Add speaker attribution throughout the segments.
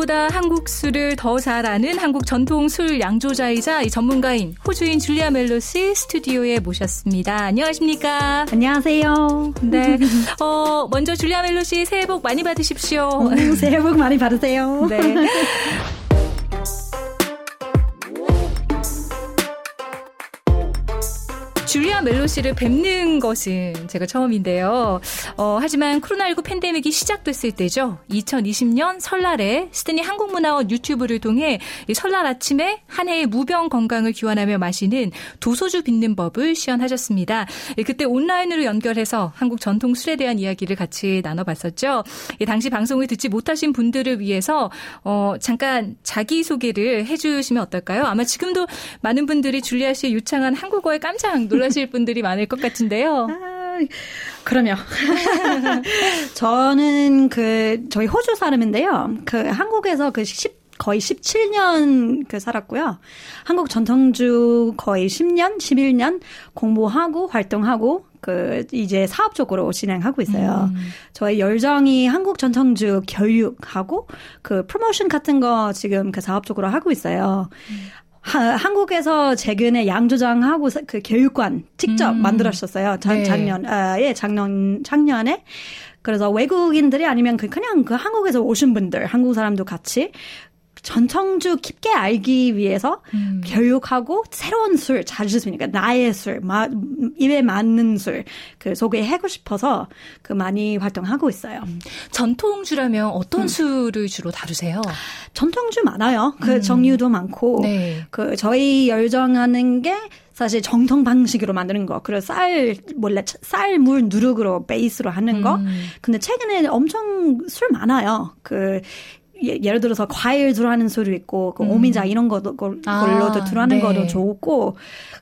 Speaker 1: 사람보다 한국 술을 더 잘 아는 한국 전통 술 양조자이자 전문가인 호주인 줄리아 멜로시 스튜디오에 모셨습니다. 안녕하십니까?
Speaker 2: 안녕하세요.
Speaker 1: 네. 어, 먼저 줄리아 멜로시 새해 복 많이 받으십시오.
Speaker 2: 음, 새해 복 많이 받으세요. 네.
Speaker 1: 줄리아 멜로시를 뵙는 것은 제가 처음인데요. 어, 하지만 코로나19 팬데믹이 시작됐을 때죠. 2020년 설날에 스탠리 한국문화원 유튜브를 통해 설날 아침에 한 해의 무병 건강을 기원하며 마시는 도소주 빚는 법을 시연하셨습니다. 그때 온라인으로 연결해서 한국 전통 술에 대한 이야기를 같이 나눠봤었죠. 당시 방송을 듣지 못하신 분들을 위해서 어, 잠깐 자기 소개를 해주시면 어떨까요? 아마 지금도 많은 분들이 줄리아 씨의 유창한 한국어에 깜짝 놀 놀라실 분들이 많을 것 같은데요. 아,
Speaker 2: 그럼요. 저는 그 저희 호주 사람인데요. 그 한국에서 그 10, 거의 17년 그 살았고요. 한국 전통주 거의 10년, 11년 공부하고 활동하고 그 이제 사업 적으로 진행하고 있어요. 음. 저희 열정이 한국 전통주 교육하고 그 프로모션 같은 거 지금 그 사업 적으로 하고 있어요. 음. 하, 한국에서 최근에 양조장하고 그 교육관 직접 음. 만들었었어요. 작, 네. 작년, 아, 예, 작년, 작년에. 그래서 외국인들이 아니면 그 그냥 그 한국에서 오신 분들, 한국 사람도 같이 전청주 깊게 알기 위해서 음. 교육하고 새로운 술 자주 쓰니까 나의 술, 마, 입에 맞는 술 그 소개하고 싶어서 그 많이 활동하고 있어요. 음.
Speaker 1: 전통주라면 어떤 음. 술을 주로 다루세요?
Speaker 2: 전통주 많아요. 그 음. 종류도 많고 네. 그 저희 열정하는 게 사실 정통 방식으로 만드는 거. 그리고 쌀, 몰래 쌀, 물, 누룩으로 베이스로 하는 거. 음. 근데 최근에 엄청 술 많아요. 그, 예, 예를 들어서 과일 들어가는 술도 있고 그 음. 오미자 이런 거도 걸로도 아, 들어가는 네. 거도 좋고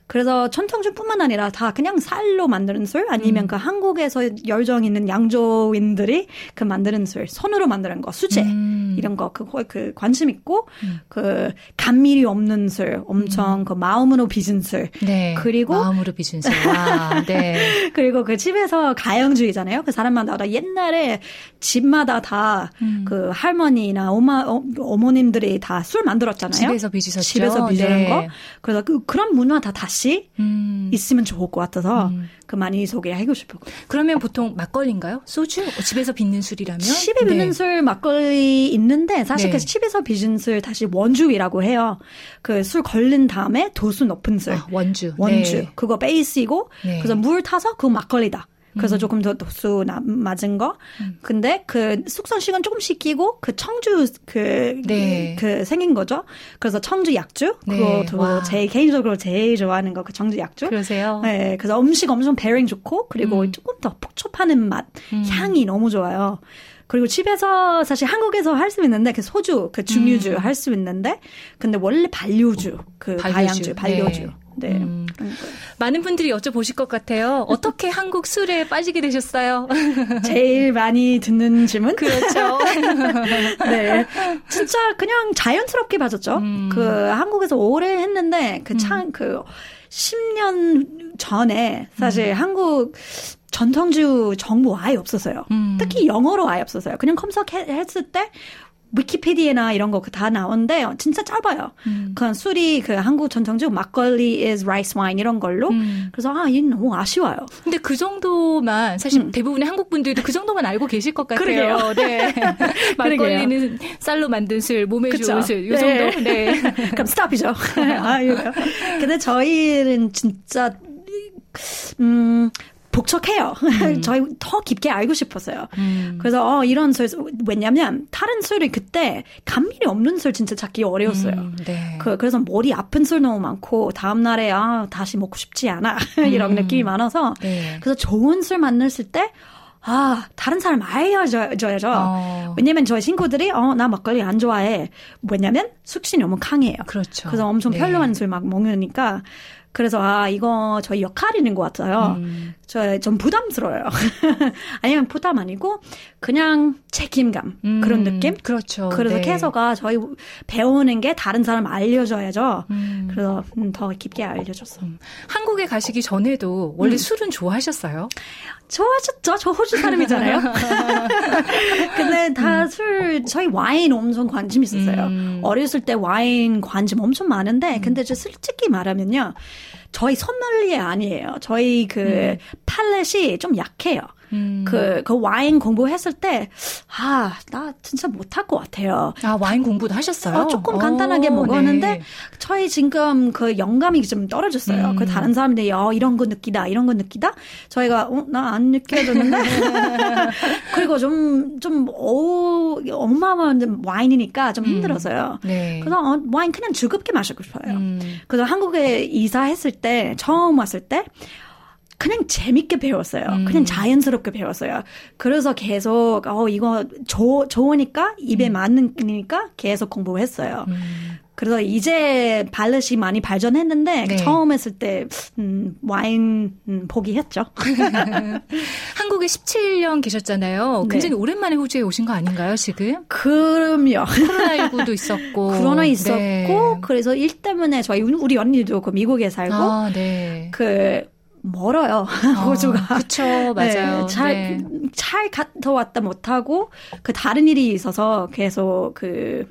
Speaker 2: 그래서 천통주뿐만 아니라 다 그냥 쌀로 만드는 술 아니면 음. 그 한국에서 열정 있는 양조인들이 그 만드는 술 손으로 만드는 거 수제 음. 이런 거그 그 관심 있고 음. 그 감미리 없는 술 엄청 음. 그 마음으로 빚은 술
Speaker 1: 네. 그리고 마음으로 빚은 술 와, 네.
Speaker 2: 그리고 그 집에서 가영주의잖아요 그 사람마다 옛날에 집마다 다그 음. 할머니나 엄마 어, 어머님들이 다 술 만들었잖아요
Speaker 1: 집에서 빚으셨죠
Speaker 2: 집에서 빚는 네. 거 그래서 그 그런 문화 다 다시 같이 음. 있으면 좋을 것 같아서 음. 그 많이 소개하고 싶어요.
Speaker 1: 그러면 보통 막걸리인가요? 소주? 집에서 빚는 술이라면?
Speaker 2: 집에 빚는 네. 술 막걸리 있는데 사실 네. 그 집에서 빚은 술 다시 원주이라고 해요. 그 술 걸린 다음에 도수 높은 술. 아,
Speaker 1: 원주.
Speaker 2: 원주. 네. 그거 베이스이고 네. 그래서 물 타서 그 막걸리다. 그래서 음. 조금 더 도수 나, 맞은 거. 음. 근데 그 숙성 시간 조금 시키고 그 청주 그, 네. 그 생긴 거죠. 그래서 청주 약주. 네. 그거 제 개인적으로 제일 좋아하는 거 그 청주 약주.
Speaker 1: 그러세요?
Speaker 2: 네. 그래서 음식 엄청 베링 좋고 그리고 음. 조금 더 폭촉하는 맛, 음. 향이 너무 좋아요. 그리고 집에서 사실 한국에서 할 수 있는데 그 소주, 그 중류주 음. 할수 있는데 근데 원래 반류주, 그 반류주. 다양주, 반류주. 네. 네. 음.
Speaker 1: 많은 분들이 여쭤보실 것 같아요. 어떻게 한국 술에 빠지게 되셨어요?
Speaker 2: 제일 많이 듣는 질문?
Speaker 1: 그렇죠.
Speaker 2: 네. 진짜 그냥 자연스럽게 빠졌죠. 음. 그 한국에서 오래 했는데 그 참, 음. 그 10년 전에 사실 음. 한국 전통주 정보 아예 없었어요. 음. 특히 영어로 아예 없었어요. 그냥 검색했을 때 위키피디아나 이런 거 다 나오는데 진짜 짧아요. 음. 그 술이 그 한국 전통주 막걸리 is rice wine 이런 걸로. 음. 그래서 아, 이 너무 아쉬워요.
Speaker 1: 근데 그 정도만 사실 음. 대부분의 한국 분들도 그 정도만 알고 계실 것 같아요. 그러게요. 네. 막걸리는 쌀로 만든 술, 몸에 그쵸? 좋은 술. 이 네. 정도. 네.
Speaker 2: 그럼 스탑이죠. 아, 이거. 근데 저희는 진짜 음 복잡해요. 음. 저희 더 깊게 알고 싶었어요. 음. 그래서 어 이런 술 왜냐면 다른 술이 그때 감미이 없는 술 진짜 찾기 어려웠어요. 음, 네. 그 그래서 머리 아픈 술 너무 많고 다음 날에 아 다시 먹고 싶지 않아 이런 음. 느낌이 많아서 네. 그래서 좋은 술 만났을 때 아, 다른 사람 알려줘야죠. 어. 왜냐면 저희 친구들이, 어, 나 막걸리 안 좋아해. 왜냐면 숙신이 너무 강해요.
Speaker 1: 그렇죠.
Speaker 2: 그래서 엄청 네. 별로한 술 막 먹으니까. 그래서 아 이거 저희 역할이는 것 같아요. 음. 저좀 부담스러워요. 아니면 부담 아니고 그냥 책임감 음. 그런 느낌.
Speaker 1: 그렇죠.
Speaker 2: 그래서 네. 캐서가 저희 배우는 게 다른 사람 알려줘야죠. 음. 그래서 음, 더 깊게 알려줬어. 음.
Speaker 1: 한국에 가시기 전에도 원래 음. 술은 좋아하셨어요?
Speaker 2: 좋아하셨죠? 저 호주 사람이잖아요. 근데 다 술 저희 와인 엄청 관심 있었어요. 음. 어렸을 때 와인 관심 엄청 많은데 음. 근데 저 솔직히 말하면요. 저희 선물리 아니에요. 저희 그 음. 팔렛이 좀 약해요. 음. 그, 그 와인 공부했을 때, 아, 나 진짜 못할 것 같아요.
Speaker 1: 아, 와인 공부도 하셨어요?
Speaker 2: 어, 조금 간단하게 오, 먹었는데, 네. 저희 지금 그 영감이 좀 떨어졌어요. 음. 그 다른 사람들이, 어, 이런 거 느끼다, 이런 거 느끼다. 저희가, 어, 나 안 느껴졌는데. 그리고 좀, 좀, 어, 어마어마한 와인이니까 좀 음. 힘들었어요. 네. 그래서 어, 와인 그냥 즐겁게 마시고 싶어요. 음. 그래서 한국에 이사했을 때, 처음 왔을 때, 그냥 재밌게 배웠어요. 음. 그냥 자연스럽게 배웠어요. 그래서 계속 어 이거 조, 좋으니까 입에 음. 맞으니까 계속 공부했어요. 음. 그래서 이제 발렛이 많이 발전했는데 네. 처음 했을 때 음, 와인 음, 포기했죠.
Speaker 1: 한국에 17년 계셨잖아요. 네. 굉장히 오랜만에 호주에 오신 거 아닌가요, 지금?
Speaker 2: 그럼요.
Speaker 1: 코로나19도 있었고.
Speaker 2: 코로나 있었고 네. 그래서 일 때문에 저희 우리 언니도 그 미국에 살고 아, 네. 그 멀어요. 어, 호주가.
Speaker 1: 그렇죠. 맞아요.
Speaker 2: 네, 잘, 네. 잘 갔다 왔다 못하고, 그 다른 일이 있어서 계속 그,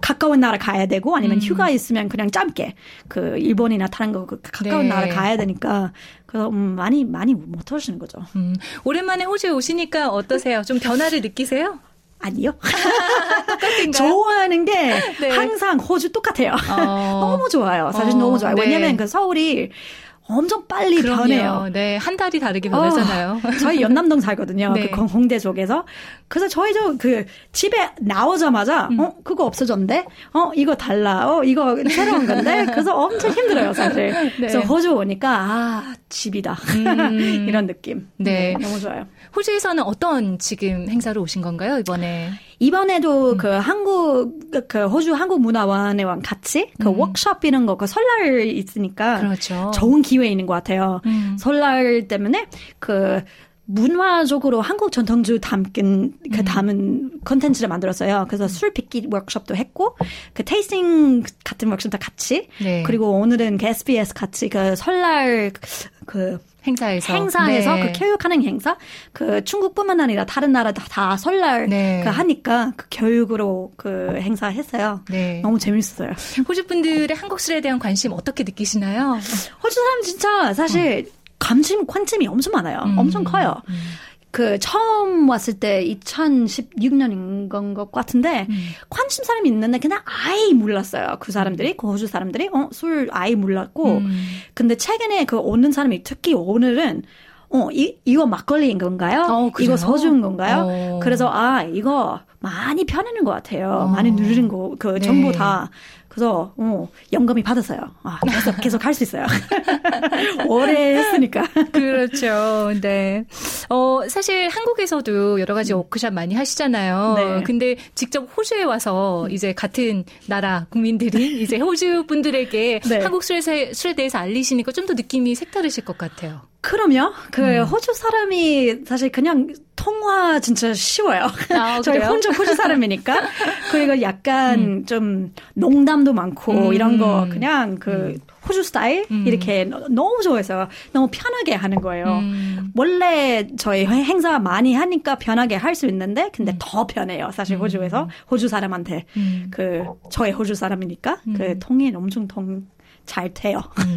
Speaker 2: 가까운 나라 가야 되고 아니면 음. 휴가 있으면 그냥 짧게 그 일본이나 다른 거그 가까운 네. 나라 가야 되니까 그래서 음, 많이 많이 못 오시는 거죠. 음.
Speaker 1: 오랜만에 호주에 오시니까 어떠세요? 좀 변화를 느끼세요?
Speaker 2: 아니요. 좋아하는 게 네. 항상 호주 똑같아요. 어. 너무 좋아요. 사실 어. 너무 좋아요. 네. 왜냐면 그 서울이 엄청 빨리 그럼요. 변해요.
Speaker 1: 네, 한 달이 다르게 변하잖아요.
Speaker 2: 어, 저희 연남동 살거든요. 네. 그 홍대 쪽에서. 그래서 저희 저 그 집에 나오자마자 음. 어 그거 없어졌는데, 어 이거 달라, 어 이거 새로운 건데. 그래서 엄청 힘들어요, 사실. 네. 그래서 호주 오니까 아 집이다 음. 이런 느낌. 네. 네, 너무 좋아요.
Speaker 1: 호주에서는 어떤 지금 행사로 오신 건가요 이번에?
Speaker 2: 이번에도 음. 그 한국 그 호주 한국 문화원회와 같이 그 음. 워크숍 이런 거 그 설날 있으니까 그렇죠. 좋은 기회 있는 것 같아요. 음. 설날 때문에 그 문화적으로 한국 전통주 담긴 그 음. 담은 컨텐츠를 만들었어요. 그래서 음. 술 빚기 워크숍도 했고 그 테이스팅 같은 워크숍도 같이 네. 그리고 오늘은 그 SBS 같이 그 설날 그
Speaker 1: 행사에서
Speaker 2: 행사에서 네. 그 교육하는 행사 그 중국뿐만 아니라 다른 나라 다, 다 설날 네. 그 하니까 그 교육으로 그 행사 했어요. 네. 너무 재밌었어요.
Speaker 1: 호주 분들의 한국 술에 대한 관심 어떻게 느끼시나요?
Speaker 2: 호주 사람 진짜 사실 음. 관심 관심이 엄청 많아요. 음. 엄청 커요. 음. 그 처음 왔을 때 2016년인 건 것 같은데 음. 관심 사람이 있는데 그냥 아예 몰랐어요. 그 사람들이 그 호주 사람들이 어, 술 아예 몰랐고 음. 근데 최근에 그 오는 사람이 특히 오늘은 어, 이, 이거 막걸리인 건가요? 어, 이거 소주인 건가요? 어. 그래서 아, 이거 많이 편하는 것 같아요. 어. 많이 누르는 거, 그 네. 전부 다. 그래서 어, 영감이 받았어요. 아, 계속 계속 할 수 있어요. 오래 했으니까.
Speaker 1: 그렇죠. 네. 어, 사실 한국에서도 여러 가지 음. 워크샵 많이 하시잖아요. 네. 근데 직접 호주에 와서 음. 이제 같은 나라 국민들이 이제 호주 분들에게 네. 한국 술에, 술에 대해서 알리시니까 좀 더 느낌이 색다르실 것 같아요.
Speaker 2: 그럼요. 그 음. 호주 사람이 사실 그냥 통화 진짜 쉬워요. 아, 저희 혼자 호주 사람이니까. 그리고 약간 음. 좀 농담도 많고 음. 이런 거 그냥 그 음. 호주 스타일 음. 이렇게 너무 좋아해서 너무 편하게 하는 거예요. 음. 원래 저희 행사 많이 하니까 편하게 할 수 있는데 근데 더 편해요. 사실 호주에서 호주 사람한테 그 저희 호주 사람이니까 그 통일 엄청 통 잘 돼요. 음.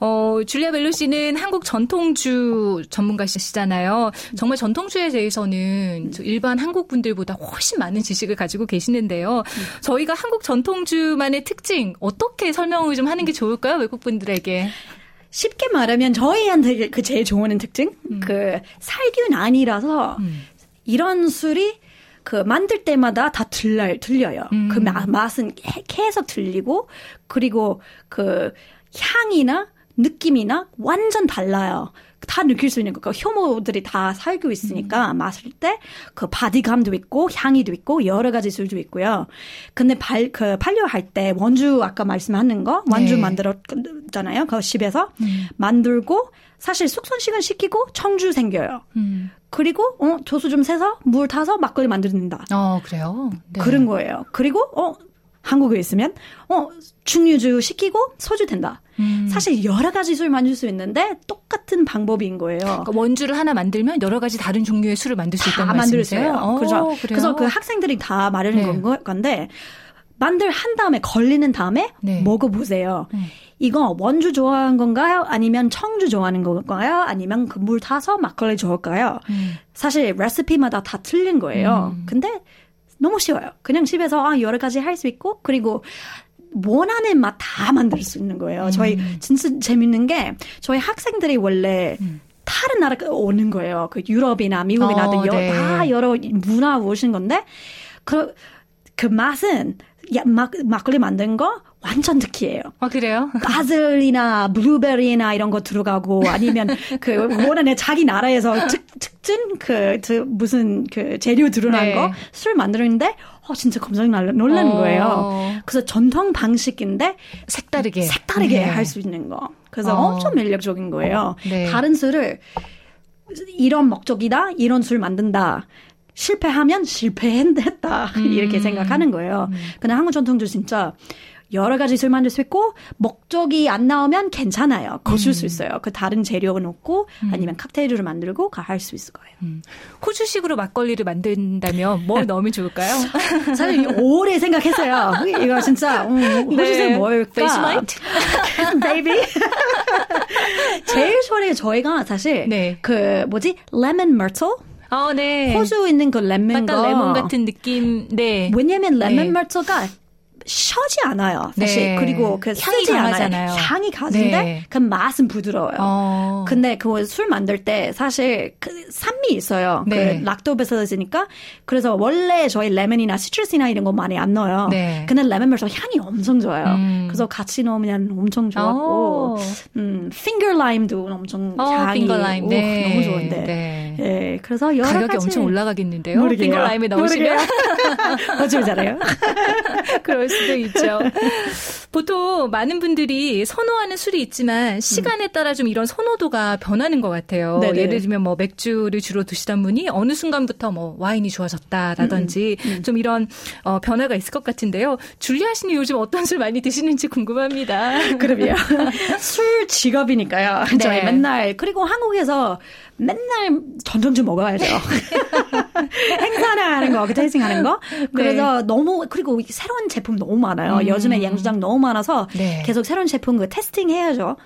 Speaker 1: 어, 줄리아 벨로 씨는 한국 전통주 전문가시잖아요. 정말 전통주에 대해서는 일반 한국 분들보다 훨씬 많은 지식을 가지고 계시는데요. 저희가 한국 전통주만의 특징 어떻게 설명을 좀 하는 게 좋을까요? 외국 분들에게.
Speaker 2: 쉽게 말하면 저희한테 그 제일 좋은 특징 음. 그 살균 아니라서 음. 이런 술이 그 만들 때마다 다 들려, 들려요. 음. 그 마, 맛은 계속 들리고, 그리고 그 향이나 느낌이나 완전 달라요. 다 느낄 수 있는 거. 그 효모들이 다 살고 있으니까 음. 마실 때 그 바디감도 있고 향이도 있고 여러 가지 술도 있고요. 근데 발, 그 판료할 때 원주 아까 말씀하는 거 원주 네. 만들었잖아요. 그 집에서 음. 만들고 사실 숙성식은 시키고 청주 생겨요. 음. 그리고 어 도수 좀 세서 물 타서 막걸리 만드는다.
Speaker 1: 어 그래요.
Speaker 2: 네. 그런 거예요. 그리고 어 한국에 있으면 어 중류주 시키고 소주 된다. 음. 사실 여러 가지 술 만들 수 있는데 똑같은 방법인 거예요. 그러니까
Speaker 1: 원주를 하나 만들면 여러 가지 다른 종류의 술을 만들 수 있다는 말씀이세요?
Speaker 2: 어, 그죠. 그래서 그 학생들이 다 말하는 네. 건데 만들 한 다음에 걸리는 다음에 네. 먹어보세요. 네. 이거 원주 좋아하는 건가요? 아니면 청주 좋아하는 건가요? 아니면 그 물 타서 막걸리 좋을까요? 음. 사실 레시피마다 다 틀린 거예요. 음. 근데 너무 쉬워요. 그냥 집에서 아, 여러 가지 할 수 있고 그리고 원하는 맛 다 만들 수 있는 거예요. 음. 저희 진짜 재밌는 게 저희 학생들이 원래 음. 다른 나라 오는 거예요. 그 유럽이나 미국이나 어, 네. 다 여러 문화 오신 건데 그, 그 맛은 야, 막, 막걸리 만든 거 완전 특이해요.
Speaker 1: 아, 그래요?
Speaker 2: 바질이나 블루베리나 이런 거 들어가고 아니면 그 원하는 자기 나라에서 특, 특징 그, 그 무슨 그 재료 드러난 네. 거술 만드는데 어 진짜 깜짝 놀라는 어. 거예요. 그래서 전통 방식인데
Speaker 1: 색다르게
Speaker 2: 색다르게 네. 할수 있는 거. 그래서 어. 엄청 매력적인 거예요. 네. 다른 술을 이런 목적이다, 이런 술 만든다. 실패하면 실패했다 음. 이렇게 생각하는 거예요. 음. 근데 한국 전통주 진짜 여러 가지 술 만들 수 있고 목적이 안 나오면 괜찮아요. 고칠 음. 수 있어요. 그 다른 재료를 넣고 음. 아니면 칵테일을 만들고 할 수 있을 거예요. 음.
Speaker 1: 호주식으로 막걸리를 만든다면 뭘 넣으면 좋을까요?
Speaker 2: 사실 오래 생각했어요. 이거 진짜 음, 호주식 네. 뭘까?
Speaker 1: Vegemite?
Speaker 2: 베이비? 제일 처음에 저희가 사실 네. 그 뭐지? lemon myrtle?
Speaker 1: 어, 네.
Speaker 2: 호주 있는 그 레몬
Speaker 1: 약간 레몬 같은 느낌. 네.
Speaker 2: 왜냐면 lemon 네. myrtle가 셔지 않아요. 사실 네. 그리고 그
Speaker 1: 향이 강하잖아요.
Speaker 2: 향이 강한데 네. 그 맛은 부드러워요. 어. 근데 그 술 만들 때 사실 그 산미 있어요. 그 네. 그 lacto base니까 그래서 원래 저희 레몬이나 citrus나 이런 거 많이 안 넣어요. 네. 근데 레몬 벌써 향이 엄청 좋아요. 음. 그래서 같이 넣으면 엄청 좋았고, 오. 음 finger lime도 엄청 어, 향이 lime. 네. 너무 좋은데. 네. 예, 그래서 여러
Speaker 1: 가격이 엄청 올라가겠는데요. 모르게요. 핑거 라임에 넣으시면
Speaker 2: 어찌 잘해요.
Speaker 1: 그럴 수도 있죠. 보통 많은 분들이 선호하는 술이 있지만 시간에 따라 좀 이런 선호도가 변하는 것 같아요. 네네. 예를 들면 뭐 맥주를 주로 드시던 분이 어느 순간부터 뭐 와인이 좋아졌다라든지 음, 음. 좀 이런 어, 변화가 있을 것 같은데요. 줄리아 씨는 요즘 어떤 술 많이 드시는지 궁금합니다.
Speaker 2: 그럼요. 술 직업이니까요. 네. 저희 맨날 그리고 한국에서 맨날 전전주 먹어야죠. 행사나 하는 거, 테이싱 하는 거. 그래서 네. 너무, 그리고 새로운 제품 너무 많아요. 음. 요즘에 양주장 너무 많아서 네. 계속 새로운 제품 그 테스팅 해야죠.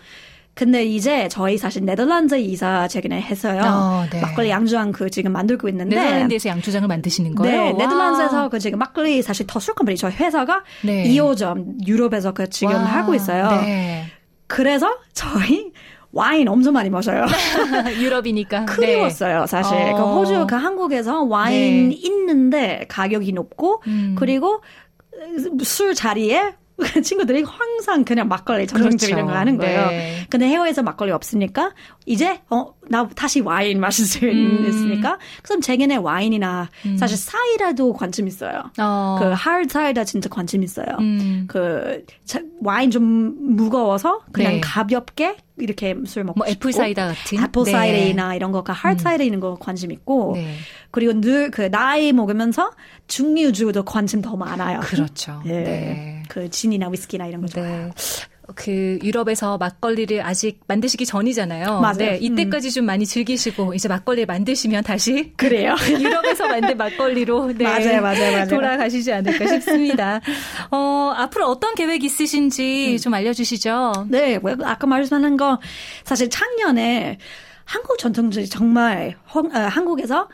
Speaker 2: 근데 이제 저희 사실 네덜란드 이사 최근에 했어요. 어, 네. 막걸리 양주장 그 지금 만들고 있는데
Speaker 1: 네덜란드에서 양주장을 만드시는 거예요?
Speaker 2: 네, 와. 네덜란드에서 그 지금 막걸리 사실 더 술 컴퍼니 저희 회사가 네. 2호점 유럽에서 그 지금 와. 하고 있어요. 네. 그래서 저희 와인 엄청 많이 마셔요.
Speaker 1: 유럽이니까.
Speaker 2: 그리웠어요, 네. 사실. 어. 그 호주, 그 한국에서 와인 네. 있는데 가격이 높고, 음. 그리고 술 자리에 친구들이 항상 그냥 막걸리 그렇죠. 이런 거 하는 거예요. 네. 근데 해외에서 막걸리 없으니까 이제 어 나 다시 와인 마실 수 음. 있으니까 그럼 제게는 와인이나 음. 사실 사이다도 관심 있어요. 어. 그 하드 사이다 진짜 관심 있어요. 음. 그 와인 좀 무거워서 그냥 네. 가볍게 이렇게 술 먹고
Speaker 1: 뭐 apple cider 같은
Speaker 2: 애플 네. cider나 이런 거가 hard 음. cider 있는 거 관심 있고 네. 그리고 늘 그 나이 먹으면서 증류주도 관심 더 많아요.
Speaker 1: 그렇죠. 예.
Speaker 2: 네. 그 진이나 위스키나 이런 거 네. 좋아요.
Speaker 1: 그 유럽에서 막걸리를 아직 만드시기 전이잖아요.
Speaker 2: 맞아요.
Speaker 1: 네, 이때까지 음. 좀 많이 즐기시고 이제 막걸리 만드시면 다시
Speaker 2: 그래요.
Speaker 1: 유럽에서 만든 막걸리로 네,
Speaker 2: 맞아요, 맞아요, 맞아요.
Speaker 1: 돌아가시지 않을까 싶습니다. 어, 앞으로 어떤 계획 있으신지 음. 좀 알려주시죠.
Speaker 2: 네, 뭐 아까 말씀하는 거 사실 작년에 한국 전통주의 정말 어, 한국에서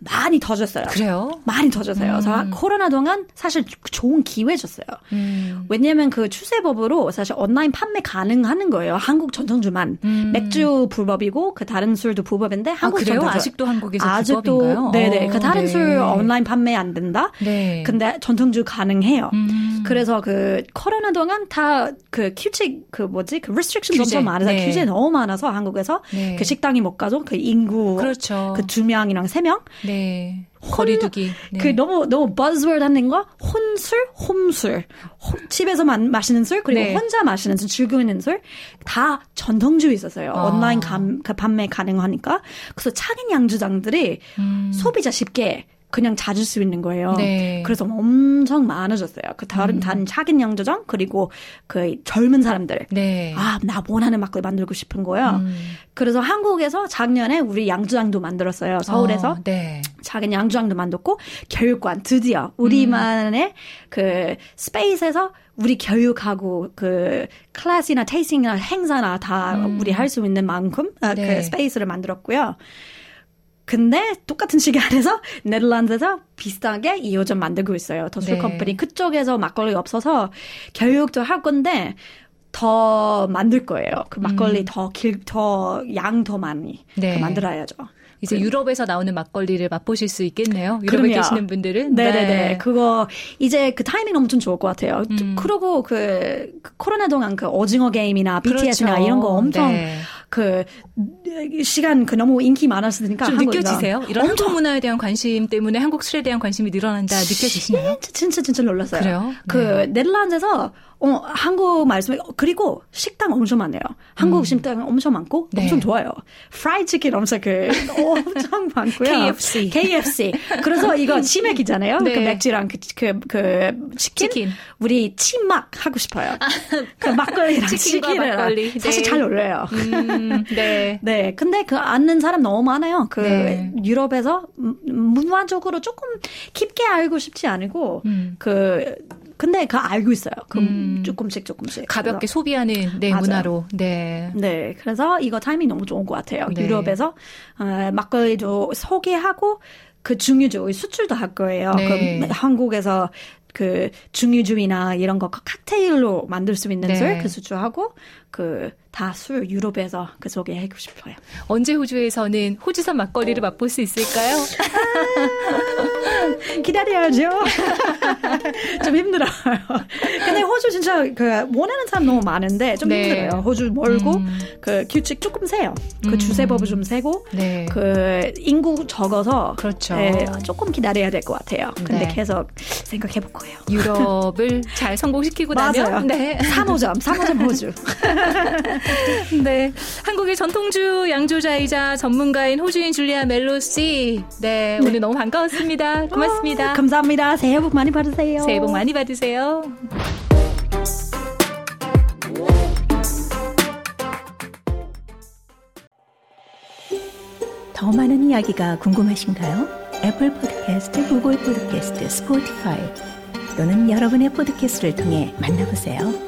Speaker 2: 많이 터졌어요.
Speaker 1: 그래요?
Speaker 2: 많이 터졌어요. 음. 그래서 코로나 동안 사실 좋은 기회였어요. 음. 왜냐하면 그 추세법으로 사실 온라인 판매 가능하는 거예요. 한국 전통주만 음. 맥주 불법이고 그 다른 술도 불법인데 아, 한국
Speaker 1: 아, 그래요?
Speaker 2: 전통주
Speaker 1: 아직도 한국에서 아직도 불법인가요?
Speaker 2: 네네 그 다른 네. 술 온라인 판매 안 된다. 네. 근데 전통주 가능해요. 음. 그래서 그 코로나 동안 다 그 규칙 그 뭐지 그 restriction 엄청 많아서
Speaker 1: 네.
Speaker 2: 규제 너무 많아서 한국에서
Speaker 1: 네.
Speaker 2: 그 식당이 못 가죠. 그 인구
Speaker 1: 그렇죠.
Speaker 2: 그 두 명이랑 세 명.
Speaker 1: 네. 거리두기. 네.
Speaker 2: 그 너무 너무 buzzword 하는 거 혼술, 홈술, 호- 집에서 마, 마시는 술 그리고
Speaker 1: 네.
Speaker 2: 혼자 마시는 술, 즐기는 술 다 전통주 있었어요.
Speaker 1: 아.
Speaker 2: 온라인 감, 그 판매 가능하니까 그래서 작은 양주장들이 소비자 쉽게 그냥 찾을 수 있는 거예요.
Speaker 1: 음. 네.
Speaker 2: 그래서 엄청 많아졌어요. 그 다른 다른 작은 양조장 그리고 그 젊은 사람들
Speaker 1: 네.
Speaker 2: 아, 나 원하는 막걸리 만들고 싶은 거야.
Speaker 1: 음.
Speaker 2: 그래서 한국에서 작년에 우리 양조장도 만들었어요. 서울에서.
Speaker 1: 어, 네.
Speaker 2: 작은 양조장도 만들고 교육관 드디어 우리만의 그 space에서 우리 교육하고 그 클래스나 tasting이나 행사나 다 우리 할 수 있는 만큼 아,
Speaker 1: 네.
Speaker 2: 그 space를 만들었고요. 근데 똑같은 시간에서 네덜란드에서 비슷하게 2호점 만들고 있어요. The Sool
Speaker 1: 네.
Speaker 2: Company 그쪽에서 막걸리 없어서 교육도 할 건데 더 만들 거예요. 그 막걸리 더 길, 더 양 더 많이
Speaker 1: 네.
Speaker 2: 그 만들어야죠.
Speaker 1: 이제 유럽에서 나오는 막걸리를 맛보실 수 있겠네요. 유럽에
Speaker 2: 그럼요.
Speaker 1: 계시는 분들은.
Speaker 2: 네네네.
Speaker 1: 네.
Speaker 2: 그거 이제 그 타이밍 엄청 좋을 것 같아요.
Speaker 1: 음.
Speaker 2: 그리고 그, 그 코로나 동안 그 오징어 게임이나 BTS나
Speaker 1: 그렇죠.
Speaker 2: 이런 거 엄청
Speaker 1: 네.
Speaker 2: 그 시간 그 너무 인기 많았으니까
Speaker 1: 좀. 느껴지세요? 이런
Speaker 2: 엄청
Speaker 1: 한국 문화에 대한 관심 때문에 한국 술에 대한 관심이 늘어난다 느껴지시나요?
Speaker 2: 진짜 진짜 진짜 놀랐어요.
Speaker 1: 그래요?
Speaker 2: 그
Speaker 1: 네.
Speaker 2: 네덜란드에서 어, 한국 말씀에 그리고 식당 엄청 많네요. 한국 식당 엄청 많고
Speaker 1: 음. 네.
Speaker 2: 엄청 좋아요. 프라이 치킨 엄청 그 엄청 많고요.
Speaker 1: KFC.
Speaker 2: KFC. 그래서 이거 치맥이잖아요.
Speaker 1: 네.
Speaker 2: 그 맥주랑 그, 그, 그 치킨.
Speaker 1: 치킨.
Speaker 2: 우리 치막 하고 싶어요. 그 막걸리랑
Speaker 1: 치킨과
Speaker 2: 치킨을
Speaker 1: 막걸리.
Speaker 2: 사실
Speaker 1: 네.
Speaker 2: 잘 어울려요.
Speaker 1: 음, 네.
Speaker 2: 네, 근데 그 아는 사람 너무 많아요. 그
Speaker 1: 네.
Speaker 2: 유럽에서 음, 문화적으로 조금 깊게 알고 싶지 않고
Speaker 1: 음.
Speaker 2: 그 근데 그 알고 있어요. 그
Speaker 1: 음.
Speaker 2: 조금씩 조금씩
Speaker 1: 가볍게
Speaker 2: 그래서-
Speaker 1: 소비하는 네,
Speaker 2: 맞아요.
Speaker 1: 문화로. 네.
Speaker 2: 네, 그래서 이거 타이밍 너무 좋은 것 같아요.
Speaker 1: 네.
Speaker 2: 유럽에서 어, 막걸리도 소개하고 그 중유주 수출도 할 거예요.
Speaker 1: 네.
Speaker 2: 그 한국에서 그 중유주나 이런 거 칵테일로 만들 수 있는
Speaker 1: 네.
Speaker 2: 술그 수출하고 그 다 술 유럽에서 그 소개하고 싶어요.
Speaker 1: 언제 호주에서는 호주산 막걸리를 맛볼 수 있을까요?
Speaker 2: 기다려야죠. 좀 힘들어요. 근데 호주 진짜 그 원하는 사람 너무 많은데 좀
Speaker 1: 네.
Speaker 2: 힘들어요. 호주 멀고
Speaker 1: 음.
Speaker 2: 그 규칙 조금 세요. 그
Speaker 1: 음.
Speaker 2: 주세법을 좀 세고
Speaker 1: 네.
Speaker 2: 그 인구 적어서
Speaker 1: 그렇죠.
Speaker 2: 네, 조금 기다려야 될 것 같아요. 근데
Speaker 1: 네.
Speaker 2: 계속 생각해 볼 거예요.
Speaker 1: 유럽을 잘 성공시키고 나면. 네.
Speaker 2: 3호점, 3호점 호주.
Speaker 1: 네. 한국의 전통주 양조자이자 전문가인 호주인 줄리아 멜로 씨. 네. 오늘 너무 반가웠습니다. 고맙습니다.
Speaker 2: 어, 감사합니다. 새해 복 많이 받으세요.
Speaker 1: 새해 복 많이 받으세요.
Speaker 3: 더 많은 이야기가 궁금하신가요? 애플 포드캐스트, 구글 포드캐스트, 스포티파이 또는 여러분의 포드캐스트를 통해 만나보세요.